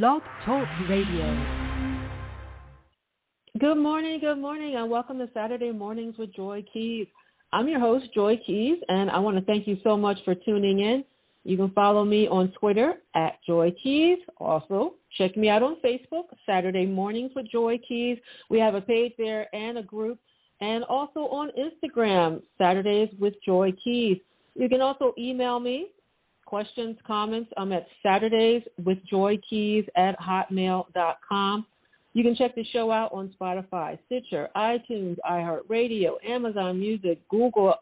Blog Talk Radio. Good morning, good morning, and welcome to Saturday Mornings with Joy Keys. I'm your host, Joy Keys, and I want to thank you so much for tuning in. You can follow me on Twitter at Joy Keys. Also, check me out on Facebook, Saturday Mornings with Joy Keys. We have a page there and a group, and also on Instagram, Saturdays with Joy Keys. You can also email me questions, comments. I'm at Saturdays with Joy Keys at hotmail.com. You can check the show out on Spotify, Stitcher, iTunes, iHeartRadio, Amazon Music, Google,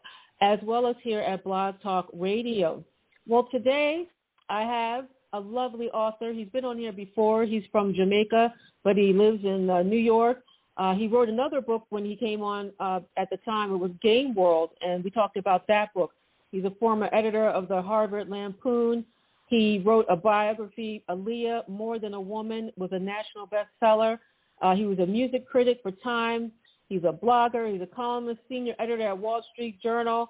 as well as here at Blog Talk Radio. Well, today I have a lovely author. He's been on here before. He's from Jamaica, but he lives in uh, New York. Uh, he wrote another book when he came on uh, at the time. It was Game World, and we talked about that book. He's a former editor of the Harvard Lampoon. He wrote a biography, Aaliyah, More Than a Woman, was a national bestseller. Uh, he was a music critic for Time. He's a blogger. He's a columnist, senior editor at Wall Street Journal.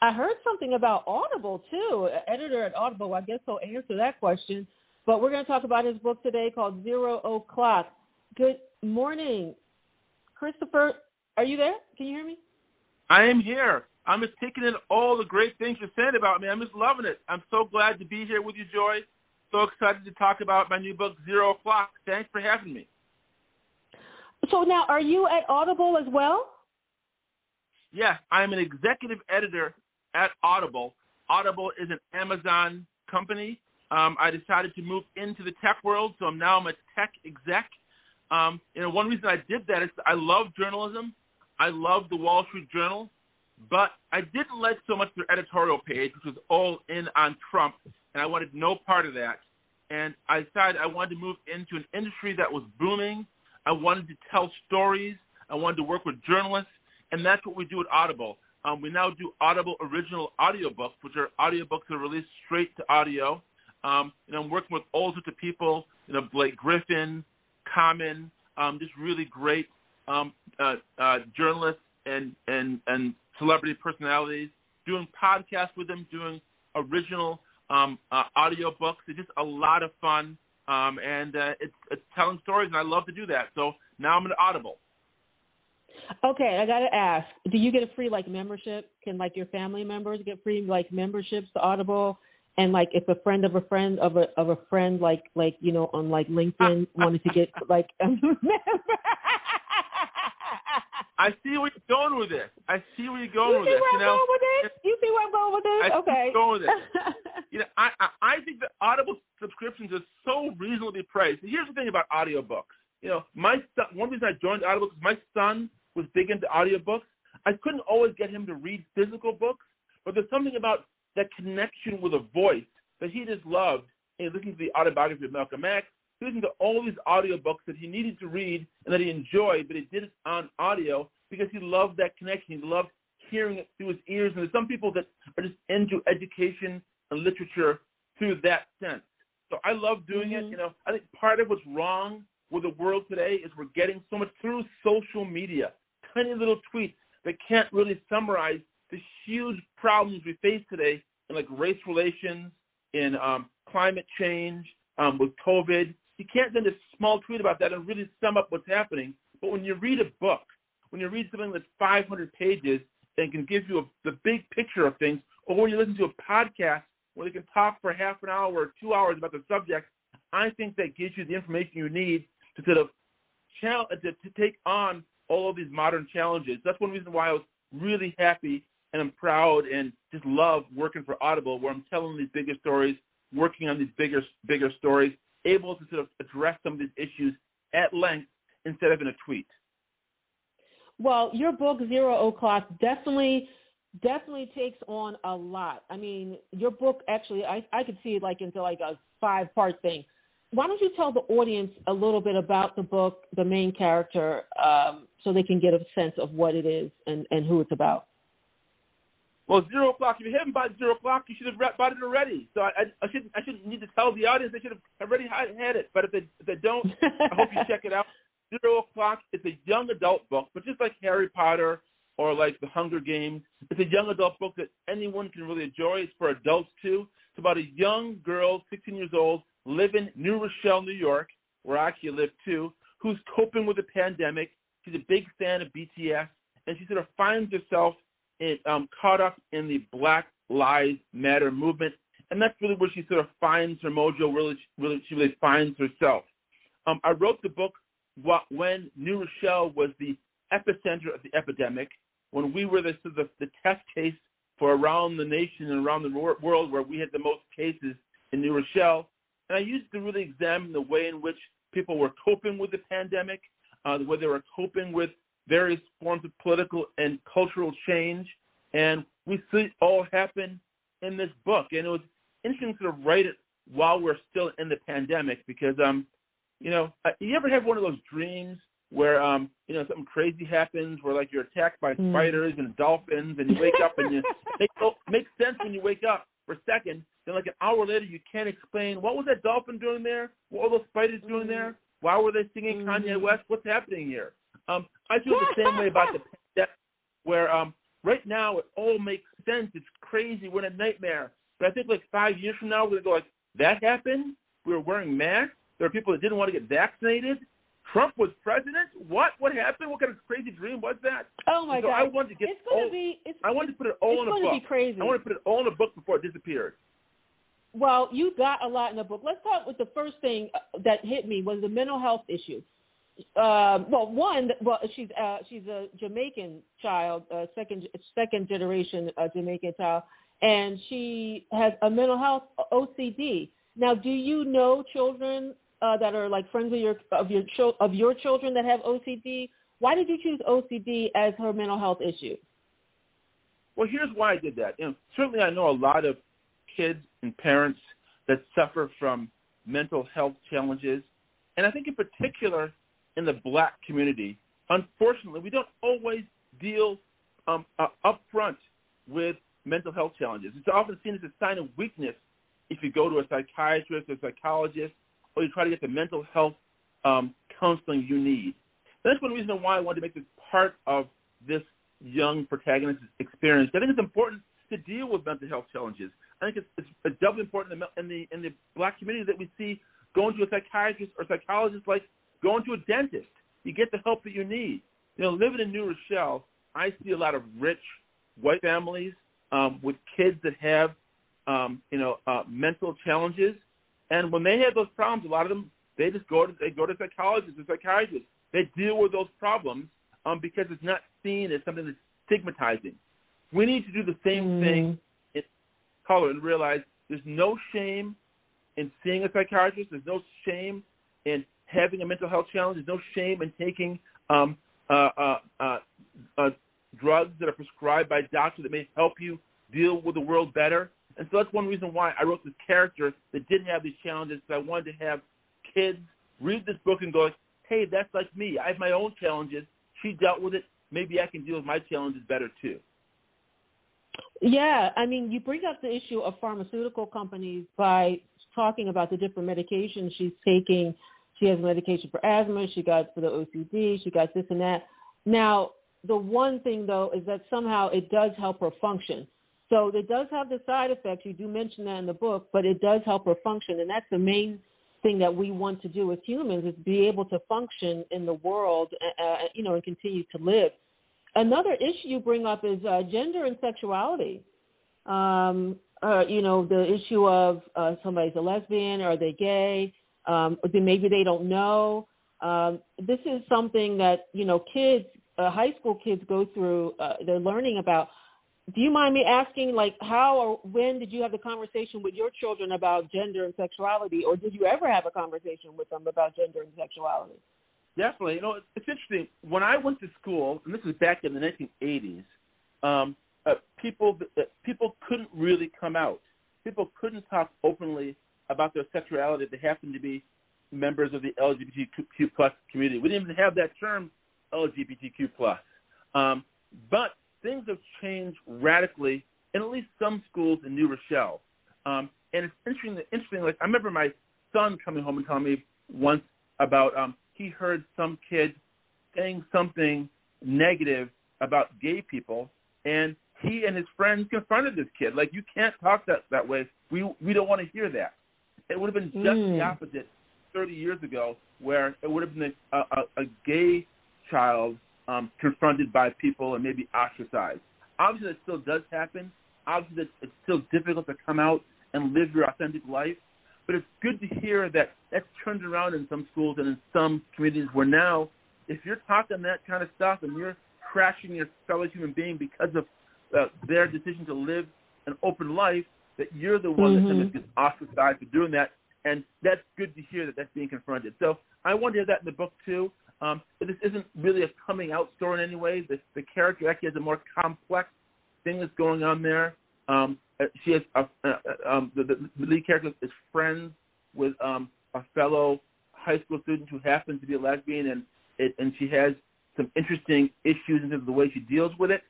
I heard something about Audible too. Editor at Audible. I guess he'll answer that question. But we're going to talk about his book today called Zero O'clock. Good morning, Christopher. Are you there? Can you hear me? I am here. I'm just taking in all the great things you're saying about me. I'm just loving it. I'm so glad to be here with you, Joy. So excited to talk about my new book, Zero O'Clock. Thanks for having me. So now, are you at Audible as well? Yes, I'm an executive editor at Audible. Audible is an Amazon company. Um, I decided to move into the tech world, so now I'm a tech exec. Um, you know, one reason I did that is I love journalism. I love the Wall Street Journal. But I didn't like so much their editorial page, which was all in on Trump, and I wanted no part of that. And I decided I wanted to move into an industry that was booming. I wanted to tell stories. I wanted to work with journalists, and that's what we do at Audible. Um, we now do Audible original audiobooks, which are audiobooks that are released straight to audio. Um, and I'm working with all sorts of people, you know, Blake Griffin, Common, um, just really great um, uh, uh, journalists and and and celebrity personalities, doing podcasts with them, doing original um, uh, audio books. It's just a lot of fun, um, and uh, it's, it's telling stories, and I love to do that. So now I'm an Audible. Okay, I gotta ask: Do you get a free like membership? Can like your family members get free like memberships to Audible? And like, if a friend of a friend of a of a friend like like you know on like LinkedIn wanted to get like a member. I see where you're going with this. I see where you're going you with this. you know, with this? You see where I'm going with this? You see where I okay. Going with this. you know, I, I I think that Audible subscriptions are so reasonably priced. Here's the thing about audiobooks. You know, my son, one reason I joined Audible is my son was big into audiobooks. I couldn't always get him to read physical books, but there's something about that connection with a voice that he just loved. And listening to the autobiography of Malcolm X, listening to all these audiobooks that he needed to read and that he enjoyed, but he did it on audio because he loved that connection. He loved hearing it through his ears. And there's some people that are just into education and literature through that sense. So I love doing mm-hmm. it. You know, I think part of what's wrong with the world today is we're getting so much through social media, tiny little tweets that can't really summarize the huge problems we face today in like race relations, in um, climate change, um, with COVID, you can't send a small tweet about that and really sum up what's happening. But when you read a book, when you read something that's 500 pages and can give you a, the big picture of things, or when you listen to a podcast where they can talk for half an hour or two hours about the subject, I think that gives you the information you need to sort of uh, to, to take on all of these modern challenges. That's one reason why I was really happy and I'm proud and just love working for Audible, where I'm telling these bigger stories, working on these bigger bigger stories, able to sort of address some of these issues at length instead of in a tweet. Well, your book Zero O'clock definitely definitely takes on a lot. I mean, your book actually I I could see it like into like a five part thing. why don't you tell the audience a little bit about the book, the main character, um, so they can get a sense of what it is and, and who it's about? Well, zero o'clock. If you haven't bought zero o'clock, you should have bought it already. So I, I, I shouldn't I shouldn't need to tell the audience. They should have already had it. But if they if they don't, I hope you check it out. Zero o'clock. It's a young adult book, but just like Harry Potter or like The Hunger Games, it's a young adult book that anyone can really enjoy. It's for adults too. It's about a young girl, 16 years old, living in New Rochelle, New York, where I actually live too, who's coping with the pandemic. She's a big fan of BTS, and she sort of finds herself in, um, caught up in the Black Lives Matter movement, and that's really where she sort of finds her mojo. Really, really, she really finds herself. Um, I wrote the book when New Rochelle was the epicenter of the epidemic, when we were the, the, the test case for around the nation and around the world where we had the most cases in New Rochelle. And I used to really examine the way in which people were coping with the pandemic, uh, the way they were coping with various forms of political and cultural change. And we see it all happen in this book. And it was interesting to sort of write it while we're still in the pandemic because, um, you know, uh, you ever have one of those dreams where, um, you know, something crazy happens where like you're attacked by mm. spiders and dolphins and you wake up and you make, oh, makes sense when you wake up for a second. Then like an hour later, you can't explain what was that dolphin doing there? What were those spiders doing there? Why were they singing. Kanye West? What's happening here? Um, I feel the same way about the pandemic, where um, right now it all makes sense. It's crazy. We're in a nightmare. But I think like five years from now, we're gonna go like that happened. We were wearing masks. There are people that didn't want to get vaccinated. Trump was president. What? What happened? What kind of crazy dream was that? Oh my so God! I wanted to get it's going to be. It's, I wanted to put it all in a book. It's going to be crazy. I want to put it all in a book before it disappeared. Well, you got a lot in the book. Let's start with the first thing uh, that hit me was the mental health issue uh, well, one, well, she's uh, she's a Jamaican child, uh, second second generation uh, Jamaican child, and she has a mental health OCD. Now, do you know children uh, that are like friends of your of your of your children that have OCD? Why did you choose OCD as her mental health issue? Well, here's why I did that. Know, certainly, I know a lot of kids and parents that suffer from mental health challenges, and I think in particular in the black community, unfortunately, we don't always deal um, uh, upfront with mental health challenges. It's often seen as a sign of weakness if you go to a psychiatrist or psychologist or you try to get the mental health um, counseling you need. That's one reason why I wanted to make this part of this young protagonist's experience. I think it's important to deal with mental health challenges. I think it's, it's doubly important in the, in the in the black community that we see going to a psychiatrist or psychologist like Going to a dentist. You get the help that you need. You know, living in New Rochelle, I see a lot of rich white families um, with kids that have, um, you know, uh, mental challenges. And when they have those problems, a lot of them they just go to they go to psychologists or psychiatrists. They deal with those problems um, because it's not seen as something that's stigmatizing. We need to do the same mm. thing in color and realize there's no shame in seeing a psychiatrist. There's no shame in having a mental health challenge. There's no shame in taking um, uh, uh, uh, uh, drugs that are prescribed by a doctor that may help you deal with the world better. And so that's one reason why I wrote this character that didn't have these challenges. Because I wanted to have kids read this book and go, "Hey, that's like me. I have my own challenges. She dealt with it. Maybe I can deal with my challenges better too." Yeah, I mean, you bring up the issue of pharmaceutical companies by talking about the different medications she's taking she has medication for asthma. She got for the OCD. She got this and that. Now, the one thing though is that somehow it does help her function. So it does have the side effects. You do mention that in the book, but it does help her function, and that's the main thing that we want to do as humans is be able to function in the world, uh, uh you know, and continue to live. Another issue you bring up is uh, gender and sexuality. Um, uh, you know, the issue of uh, somebody's a lesbian, are they gay? Um, maybe they don't know. Um, this is something that you know kids, uh, high school kids go through. Uh, they're learning about. Do you mind me asking, like, how or when did you have the conversation with your children about gender and sexuality, or did you ever have a conversation with them about gender and sexuality? Definitely. You know, it's interesting. When I went to school, and this was back in the 1980s, um, uh, people uh, people couldn't really come out. People couldn't talk openly about their sexuality if they happen to be members of the LGBTQ plus community. We didn't even have that term LGBTQ plus. Um, but things have changed radically in at least some schools in New Rochelle. Um, and it's interesting. Interesting. Like I remember my son coming home and telling me once about um, he heard some kid saying something negative about gay people, and he and his friends confronted this kid. Like you can't talk that that way. We we don't want to hear that. It would have been just mm. the opposite 30 years ago, where it would have been a, a, a gay child um, confronted by people and maybe ostracized. Obviously, that still does happen. Obviously, it's still difficult to come out and live your authentic life. But it's good to hear that that's turned around in some schools and in some communities where now, if you're talking that kind of stuff and you're crashing your fellow human being because of uh, their decision to live an open life, that you're the one mm-hmm. that gets ostracized for doing that. And that's good to hear that that's being confronted. So I want to hear that in the book too. Um, this isn't really a coming out story in any way. The, the character actually has a more complex thing that's going on there. Um, uh, she has a, uh, um, the, the lead character is friends with um, a fellow high school student who happens to be a lesbian, and it, and she has some interesting issues in terms of the way she deals with it.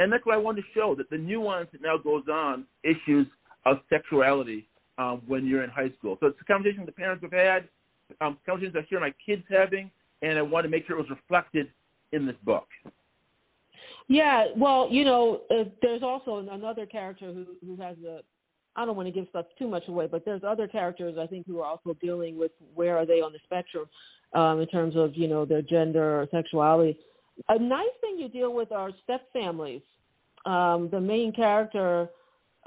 And that's what I wanted to show that the nuance that now goes on issues of sexuality um, when you're in high school. So it's a conversation the parents have had, um, conversations I hear my kids having, and I want to make sure it was reflected in this book. Yeah, well, you know, uh, there's also another character who who has a. I don't want to give stuff too much away, but there's other characters I think who are also dealing with where are they on the spectrum um, in terms of you know their gender or sexuality. A nice thing you deal with are step families. Um, the main character,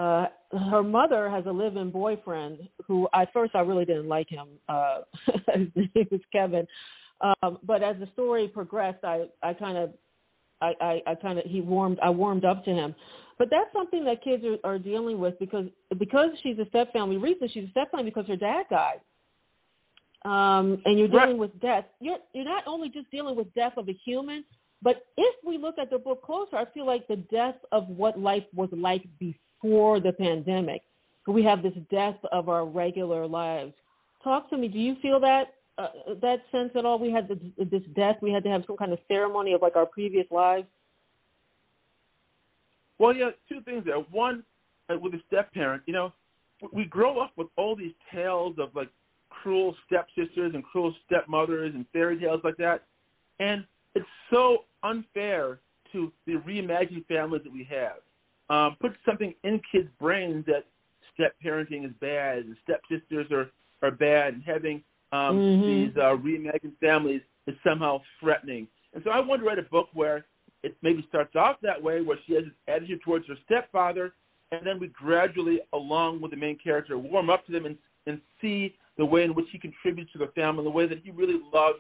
uh, her mother has a live-in boyfriend who at first I really didn't like him. Uh, his name is Kevin, um, but as the story progressed, I I kind of I, I, I kind of he warmed I warmed up to him. But that's something that kids are, are dealing with because because she's a step family. Reason she's a step family because her dad died. Um, and you're dealing right. with death. You're you're not only just dealing with death of a human, but if we look at the book closer, I feel like the death of what life was like before the pandemic. We have this death of our regular lives. Talk to me. Do you feel that uh, that sense at all? We had the, this death. We had to have some kind of ceremony of like our previous lives. Well, yeah, two things there. One, uh, with a step parent, you know, we grow up with all these tales of like cruel stepsisters and cruel stepmothers and fairy tales like that, and it's so unfair to the reimagined families that we have. Um, put something in kids' brains that step parenting is bad and stepsisters are are bad, and having um, mm-hmm. these uh, reimagined families is somehow threatening. And so I want to write a book where it maybe starts off that way, where she has this attitude towards her stepfather, and then we gradually, along with the main character, warm up to them and, and see the way in which he contributes to the family, the way that he really loves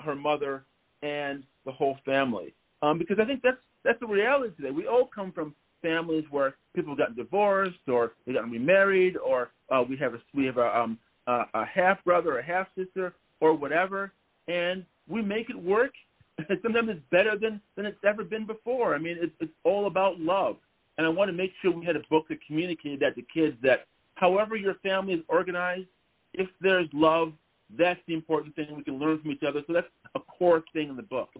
her mother and the whole family. Um, because I think that's that's the reality today. We all come from families where people gotten divorced, or they got remarried, or uh, we have a we have a um, uh, a half brother, a half sister, or whatever, and we make it work. Sometimes it's better than than it's ever been before. I mean, it's it's all about love, and I want to make sure we had a book that communicated that to kids that however your family is organized, if there's love, that's the important thing. We can learn from each other. So that's a core thing in the book.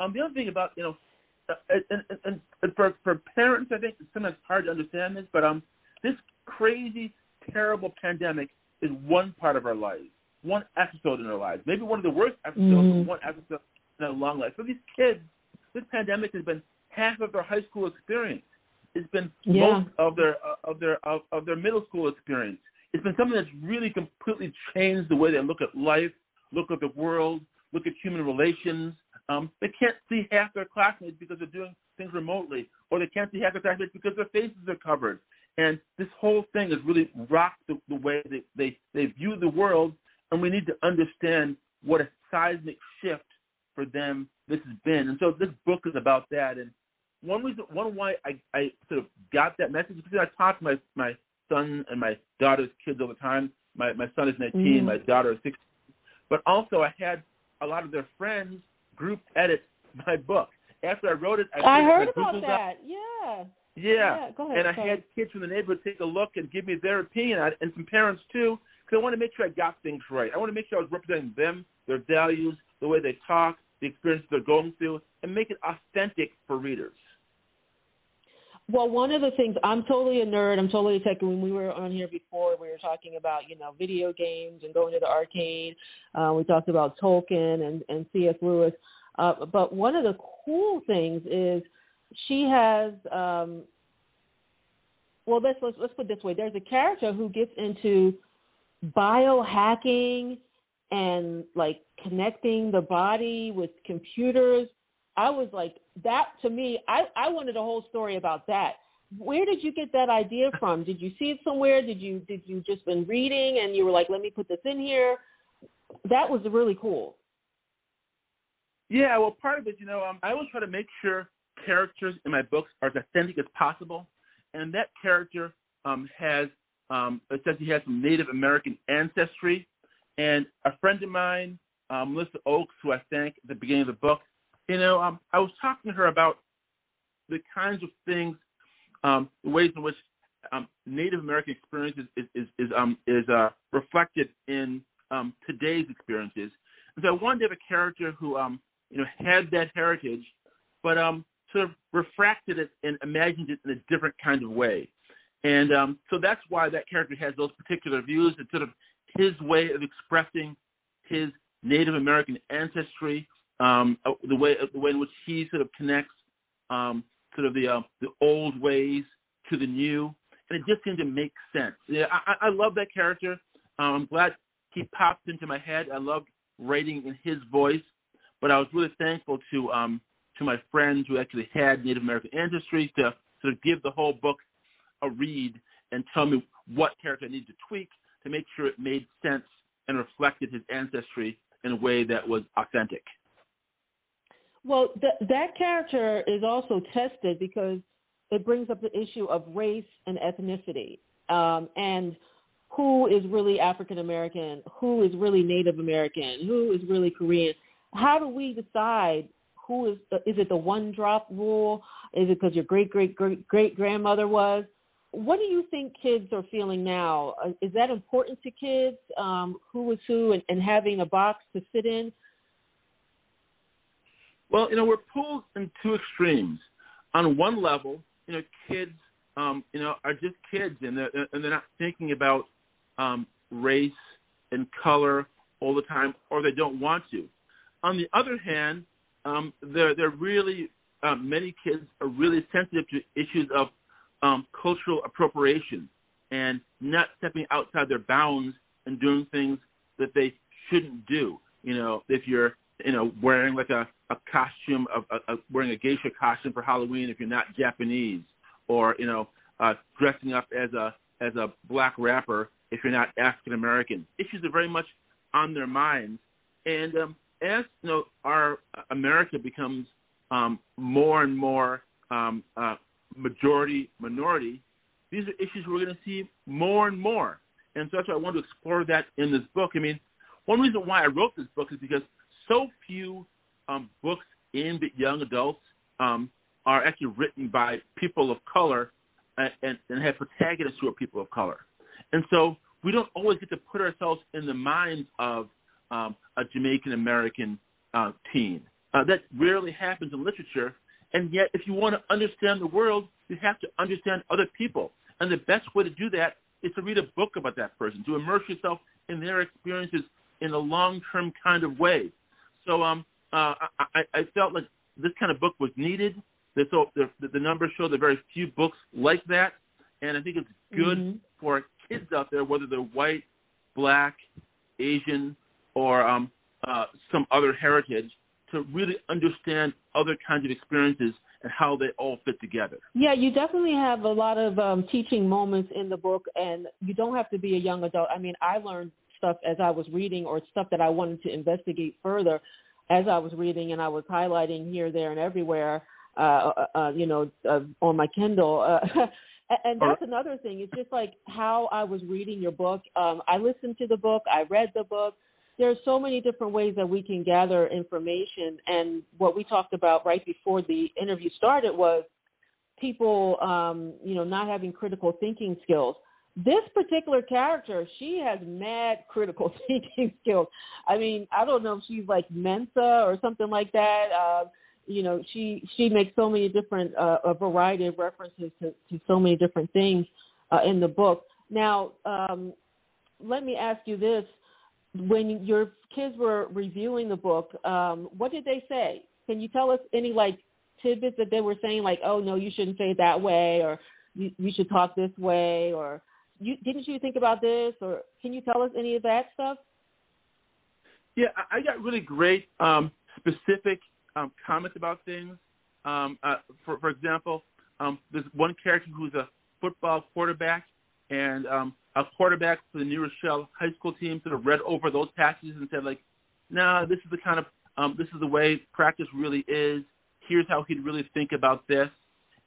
Um, the other thing about you know, and, and, and for for parents, I think it's sometimes hard to understand this, but um, this crazy, terrible pandemic is one part of our lives, one episode in our lives, maybe one of the worst episodes, mm-hmm. one episode in our long life. For these kids, this pandemic has been half of their high school experience. It's been yeah. most of their uh, of their of, of their middle school experience. It's been something that's really completely changed the way they look at life, look at the world, look at human relations. Um, they can't see half their classmates because they're doing things remotely, or they can't see half their classmates because their faces are covered. And this whole thing has really rocked the, the way they, they, they view the world, and we need to understand what a seismic shift for them this has been. And so this book is about that. And one reason, one why I, I sort of got that message is because I talk to my, my son and my daughter's kids all the time. My, my son is 19, mm. my daughter is 16. But also I had a lot of their friends group edit my book. After I wrote it, I, I heard about that. Yeah. Yeah. yeah go ahead, and I had kids from the neighborhood take a look and give me their opinion, and some parents too, because I want to make sure I got things right. I want to make sure I was representing them, their values, the way they talk, the experiences they're going through, and make it authentic for readers. Well, one of the things I'm totally a nerd. I'm totally a tech. When we were on here before, we were talking about you know video games and going to the arcade. Uh, we talked about Tolkien and, and C.S. Lewis. Uh, but one of the cool things is she has. Um, well, let's, let's let's put it this way. There's a character who gets into biohacking and like connecting the body with computers I was like, that to me, I, I wanted a whole story about that. Where did you get that idea from? Did you see it somewhere? Did you did you just been reading and you were like, let me put this in here? That was really cool. Yeah, well, part of it, you know, um, I always try to make sure characters in my books are as authentic as possible, and that character um, has um, it says he has some Native American ancestry, and a friend of mine, um, Melissa Oakes, who I thank at the beginning of the book, you know, um, I was talking to her about the kinds of things, um, the ways in which um, Native American experiences is is is, um, is uh, reflected in um, today's experiences. And so I wanted to have a character who um, you know had that heritage, but um, sort of refracted it and imagined it in a different kind of way. And um, so that's why that character has those particular views. It's sort of his way of expressing his Native American ancestry um, uh, the way the way in which he sort of connects um, sort of the uh, the old ways to the new, and it just seemed to make sense. Yeah, I, I love that character. Um, I'm glad he popped into my head. I loved writing in his voice, but I was really thankful to um, to my friends who actually had Native American ancestry to sort of give the whole book a read and tell me what character I needed to tweak to make sure it made sense and reflected his ancestry in a way that was authentic. Well, th- that character is also tested because it brings up the issue of race and ethnicity, um, and who is really African American, who is really Native American, who is really Korean. How do we decide who The, is? Is it the one drop rule? Is it because your great great great great grandmother was? What do you think kids are feeling now? Uh, is that important to kids? Um, who is who, and, and having a box to sit in? Well, you know, we're pulled in two extremes. On one level, you know, kids, um, you know, are just kids, and they're and they're not thinking about um, race and color all the time, or they don't want to. On the other hand, um, they're they're really um, many kids are really sensitive to issues of um, cultural appropriation and not stepping outside their bounds and doing things that they shouldn't do. You know, if you're you know wearing like a a costume of a, a, wearing a geisha costume for Halloween if you're not Japanese, or you know uh, dressing up as a as a black rapper if you're not African American. Issues are very much on their minds, and um, as you know, our America becomes um, more and more um, uh, majority minority. These are issues we're going to see more and more, and so that's why I want to explore that in this book. I mean, one reason why I wrote this book is because so few um, books aimed at young adults um, are actually written by people of color and, and, and have protagonists who are people of color. And so we don't always get to put ourselves in the minds of um, a Jamaican American uh, teen. Uh, that rarely happens in literature. And yet, if you want to understand the world, you have to understand other people. And the best way to do that is to read a book about that person, to immerse yourself in their experiences in a long term kind of way. So um, uh, I, I felt like this kind of book was needed. So the, the numbers show there are very few books like that, and I think it's good mm-hmm. for kids out there, whether they're white, black, Asian, or um, uh, some other heritage, to really understand other kinds of experiences and how they all fit together. Yeah, you definitely have a lot of um, teaching moments in the book, and you don't have to be a young adult. I mean, I learned stuff as I was reading or stuff that I wanted to investigate further as I was reading and I was highlighting here, there, and everywhere, uh, uh, uh, you know, uh, on my Kindle. Uh, and that's another thing. It's just like how I was reading your book. Um, I listened to the book. I read the book. There are so many different ways that we can gather information. And what we talked about right before the interview started was people, um, you know, not having critical thinking skills. This particular character, she has mad critical thinking skills. I mean, I don't know if she's like Mensa or something like that. Uh, you know, she she makes so many different uh, a variety of references to, to so many different things uh, in the book. Now, um, let me ask you this: When your kids were reviewing the book, um, what did they say? Can you tell us any like tidbits that they were saying, like, "Oh no, you shouldn't say it that way," or "You, you should talk this way," or you, "Didn't you think about this?" Or can you tell us any of that stuff? Yeah, I got really great um, specific um, comments about things. Um, uh, for, for example, um, there's one character who's a football quarterback, and um, a quarterback for the New Rochelle high school team sort of read over those passages and said, like, "Nah, this is the kind of um, this is the way practice really is. Here's how he'd really think about this."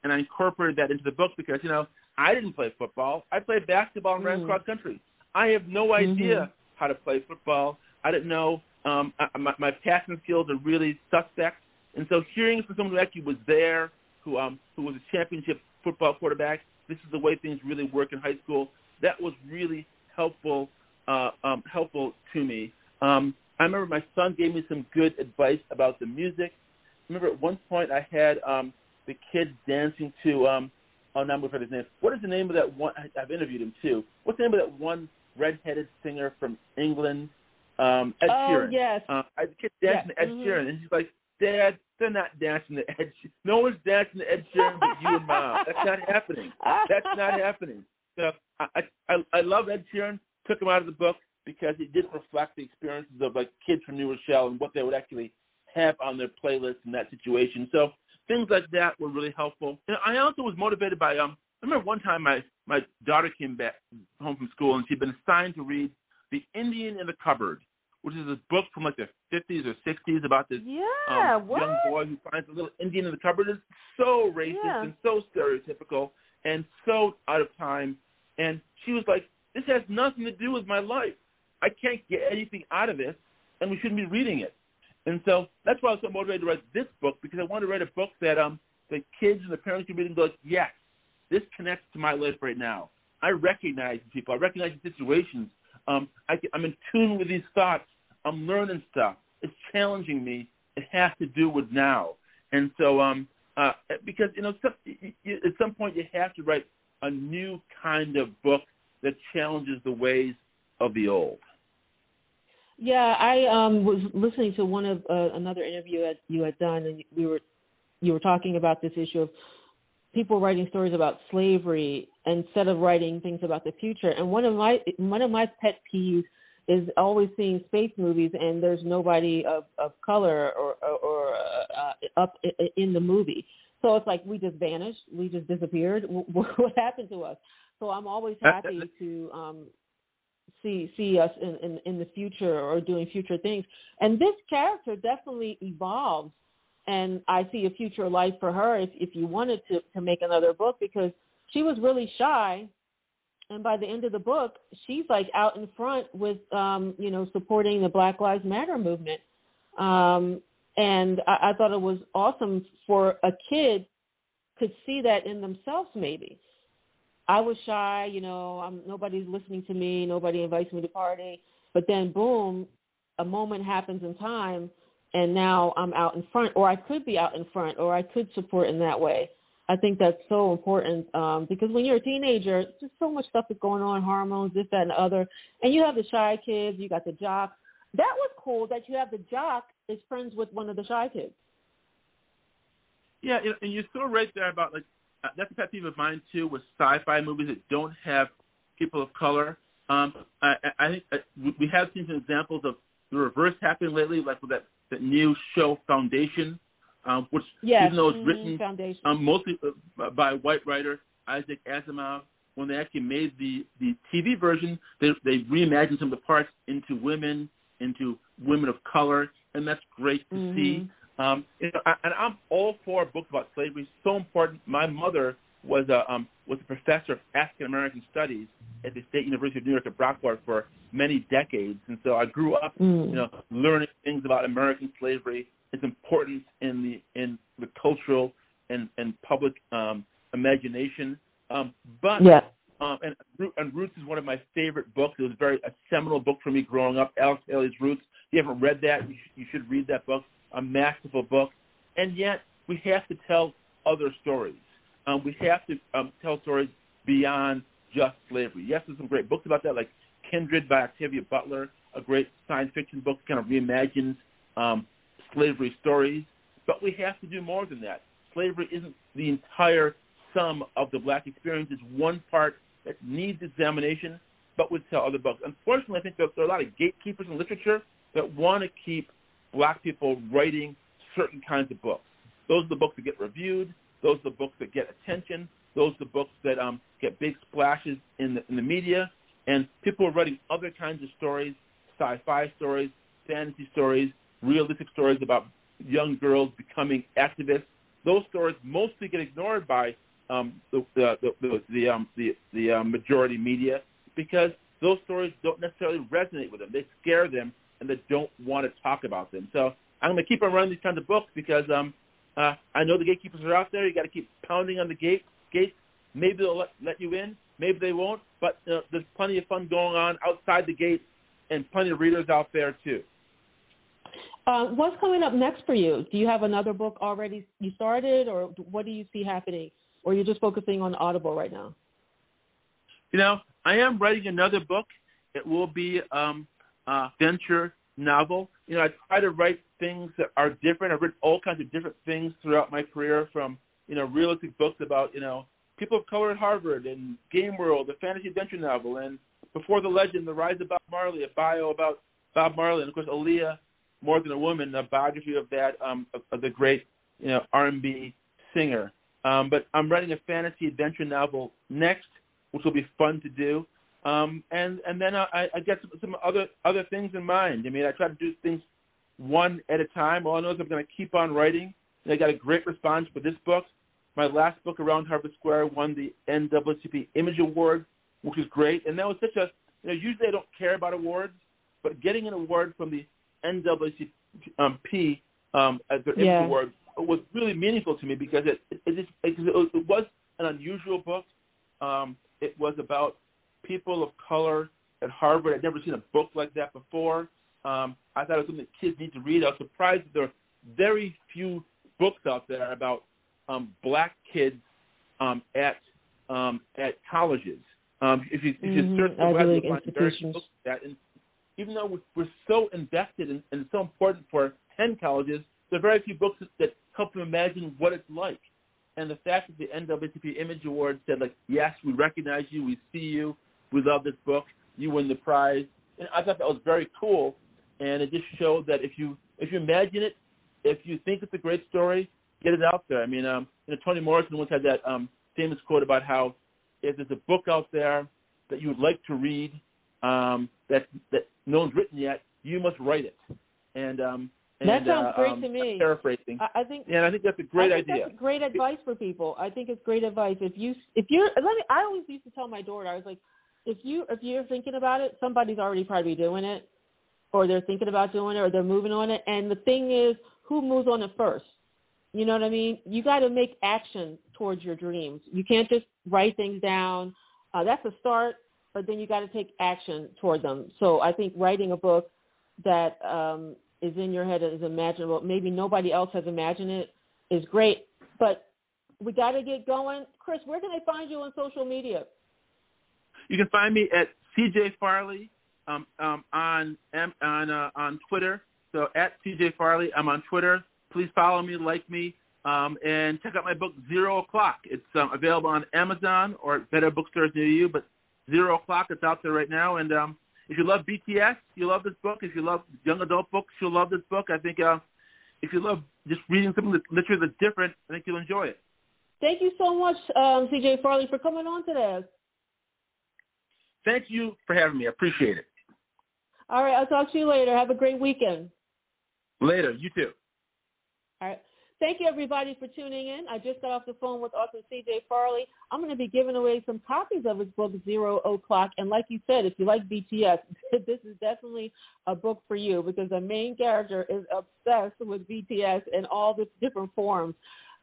And I incorporated that into the book because you know I didn't play football. I played basketball and ran mm. cross country. I have no mm-hmm. idea mm-hmm. how to play football. I didn't know um, I, my, my passing skills are really suspect. And so hearing from someone who actually was there, who um, who was a championship football quarterback, this is the way things really work in high school. That was really helpful uh, um, helpful to me. Um, I remember my son gave me some good advice about the music. I remember at one point I had um, the kids dancing to um, oh now I'm going to his name. What is the name of that one? I've interviewed him too. What's the name of that one redheaded singer from England? Um, Ed Sheeran. oh, Sheeran. yes. Uh, I kid dancing yeah. to Ed mm-hmm. Sheeran, and he's like, Dad, they're not dancing to Ed. Sheeran. No one's dancing to Ed Sheeran but you and Mom. That's not happening. That's not happening. So I, I I love Ed Sheeran. Took him out of the book because it didn't reflect the experiences of like kids from New Rochelle and what they would actually have on their playlist in that situation. So things like that were really helpful. And I also was motivated by um. I remember one time my my daughter came back home from school and she'd been assigned to read The Indian in the Cupboard which is a book from like the 50s or 60s about this yeah, um, young boy who finds a little Indian in the cupboard. It's so racist yeah. and so stereotypical and so out of time. And she was like, "This has nothing to do with my life. I can't get anything out of this, and we shouldn't be reading it." And so that's why I was so motivated to write this book because I wanted to write a book that um the kids and the parents can read and go, "Yes, this connects to my life right now. I recognize people. I recognize the situations." Um, I, I'm in tune with these thoughts, I'm learning stuff. It's challenging me. It has to do with now. And so, um, uh, because you know, some, at some point you have to write a new kind of book that challenges the ways of the old. Yeah, I um, was listening to one of uh, another interview that you had done, and we were you were talking about this issue of people writing stories about slavery instead of writing things about the future. And one of my one of my pet peeves is always seeing space movies and there's nobody of, of color or, or, or uh, up in the movie. So it's like we just vanished, we just disappeared. What happened to us? So I'm always happy to um, see see us in, in, in the future or doing future things. And this character definitely evolves, and I see a future life for her if if you wanted to to make another book because she was really shy and by the end of the book, she's like out in front with, um, you know, supporting the Black Lives Matter movement. Um, and I, I thought it was awesome for a kid could see that in themselves. Maybe I was shy, you know, I'm, nobody's listening to me, nobody invites me to party. But then, boom, a moment happens in time, and now I'm out in front, or I could be out in front, or I could support in that way. I think that's so important um, because when you're a teenager, just so much stuff is going on, hormones, this, that, and the other. And you have the shy kids, you got the jock. That was cool that you have the jock is friends with one of the shy kids. Yeah, and you're so right there about like uh, that's a pet peeve of mine too with sci-fi movies that don't have people of color. Um, I, I think uh, we have seen some examples of the reverse happening lately, like with that, that new show Foundation, um, which yes. even though it's mm-hmm. written um, mostly uh, by a white writer, Isaac Asimov, when they actually made the, the TV version, they, they reimagined some of the parts into women, into women of color, and that's great to mm-hmm. see. Um, you know, I, and I'm all for books about slavery. So important. My mother was a um, was a professor of African American studies at the State University of New York at Brockport for many decades, and so I grew up, mm. you know, learning things about American slavery, its importance in the in the cultural and and public um, imagination. Um, but yeah. Um, and, and Roots is one of my favorite books. It was very a seminal book for me growing up. Alex Haley's Roots. If you haven't read that, you, sh- you should read that book. A masterful book. And yet, we have to tell other stories. Um, we have to um, tell stories beyond just slavery. Yes, there's some great books about that, like Kindred by Octavia Butler, a great science fiction book that kind of reimagines um, slavery stories. But we have to do more than that. Slavery isn't the entire sum of the black experience. It's one part that needs examination, but would tell other books. Unfortunately, I think there are a lot of gatekeepers in literature that want to keep black people writing certain kinds of books. Those are the books that get reviewed. Those are the books that get attention. Those are the books that um, get big splashes in the, in the media. And people are writing other kinds of stories, sci-fi stories, fantasy stories, realistic stories about young girls becoming activists. Those stories mostly get ignored by um, the the the the, um, the, the um, majority media because those stories don't necessarily resonate with them. They scare them, and they don't want to talk about them. So I'm going to keep on running these kinds of books because um, uh, I know the gatekeepers are out there. You got to keep pounding on the gate gates. Maybe they'll let, let you in. Maybe they won't. But uh, there's plenty of fun going on outside the gate, and plenty of readers out there too. Uh, what's coming up next for you? Do you have another book already you started, or what do you see happening? Or you're just focusing on Audible right now? You know, I am writing another book. It will be um, a venture novel. You know, I try to write things that are different. I've written all kinds of different things throughout my career, from you know, realistic books about you know people of color at Harvard and Game World, a fantasy adventure novel, and Before the Legend, The Rise of Bob Marley, a bio about Bob Marley, and of course, Aaliyah, More Than a Woman, a biography of that um, of, of the great you know R&B singer. Um, but I'm writing a fantasy adventure novel next, which will be fun to do. Um, and and then I, I get some, some other other things in mind. I mean, I try to do things one at a time. All I know is I'm going to keep on writing. And I got a great response for this book. My last book, Around Harvard Square, won the NAACP Image Award, which is great. And that was such a you know usually I don't care about awards, but getting an award from the NAACP um, um, as their yeah. Image Award was really meaningful to me because it it, it, just, it, it was an unusual book. Um, it was about people of color at Harvard. I'd never seen a book like that before. Um, I thought it was something that kids need to read. I was surprised that there are very few books out there about um, black kids um, at um, at colleges. Um, if you if you Mhm, search the web, you'll find very few books like that. And even though we're, we're so invested in, and so important for 10 colleges, there are very few books that, that help them imagine what it's like. And the fact that the NAACP Image Award said, like, yes, we recognize you, we see you, we love this book, you win the prize. And I thought that was very cool. And it just showed that if you if you imagine it, if you think it's a great story, get it out there. I mean, um, you know, Toni Morrison once had that um, famous quote about how if there's a book out there that you would like to read um, that that no one's written yet, you must write it. And um, and, That sounds uh, great um, to me. Paraphrasing. I, I think yeah, and I think that's a great I think idea. That's great advice for people. I think it's great advice. If you if you're let me I always used to tell my daughter, I was like, if you if you're thinking about it, somebody's already probably doing it or they're thinking about doing it or they're moving on it. And the thing is, who moves on it first? You know what I mean? You got to make action towards your dreams. You can't just write things down. Uh, that's a start, but then you got to take action toward them. So I think writing a book that um, is in your head is imaginable, maybe nobody else has imagined it, is great. But we got to get going. Chris, where can they find you on social media? You can find me at CJ Farley um, um, on on uh, on Twitter. So at CJ Farley, I'm on Twitter. Please follow me, like me, um, and check out my book Zero O'clock. It's um, available on Amazon or at better bookstores near you. But Zero O'clock, it's out there right now. And um, if you love BTS, you love this book. If you love young adult books, you'll love this book. I think uh, if you love just reading something that's literally that's different, I think you'll enjoy it. Thank you so much, um, CJ Farley, for coming on today. Thank you for having me. I appreciate it. All right, I'll talk to you later. Have a great weekend. Later. You too. All right. Thank you, everybody, for tuning in. I just got off the phone with author C.J. Farley. I'm going to be giving away some copies of his book, Zero O'Clock. And like you said, if you like BTS, this is definitely a book for you because the main character is obsessed with BTS in all the different forms.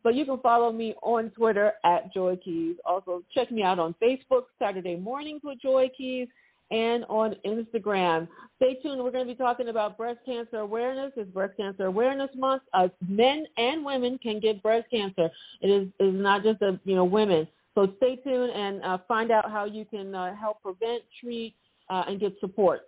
But you can follow me on Twitter at Joy Keys. Also, check me out on Facebook, Saturday Mornings with Joy Keys, and on Instagram. Stay tuned. We're going to be talking about breast cancer awareness. It's Breast Cancer Awareness Month. Uh, men and women can get breast cancer. It is is not just a you know women. So stay tuned and uh, find out how you can uh, help prevent, treat, uh, and get support.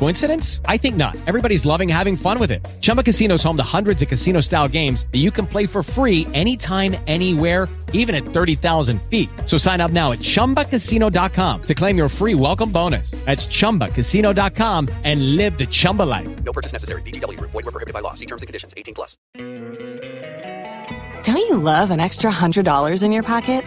Coincidence? I think not. Everybody's loving having fun with it. Chumba Casino is home to hundreds of casino-style games that you can play for free anytime, anywhere, even at 30,000 feet. So sign up now at ChumbaCasino.com to claim your free welcome bonus. That's ChumbaCasino.com and live the Chumba life. No purchase necessary. VGW. Void were prohibited by law. See terms and conditions. 18 plus. Don't you love an extra $100 in your pocket?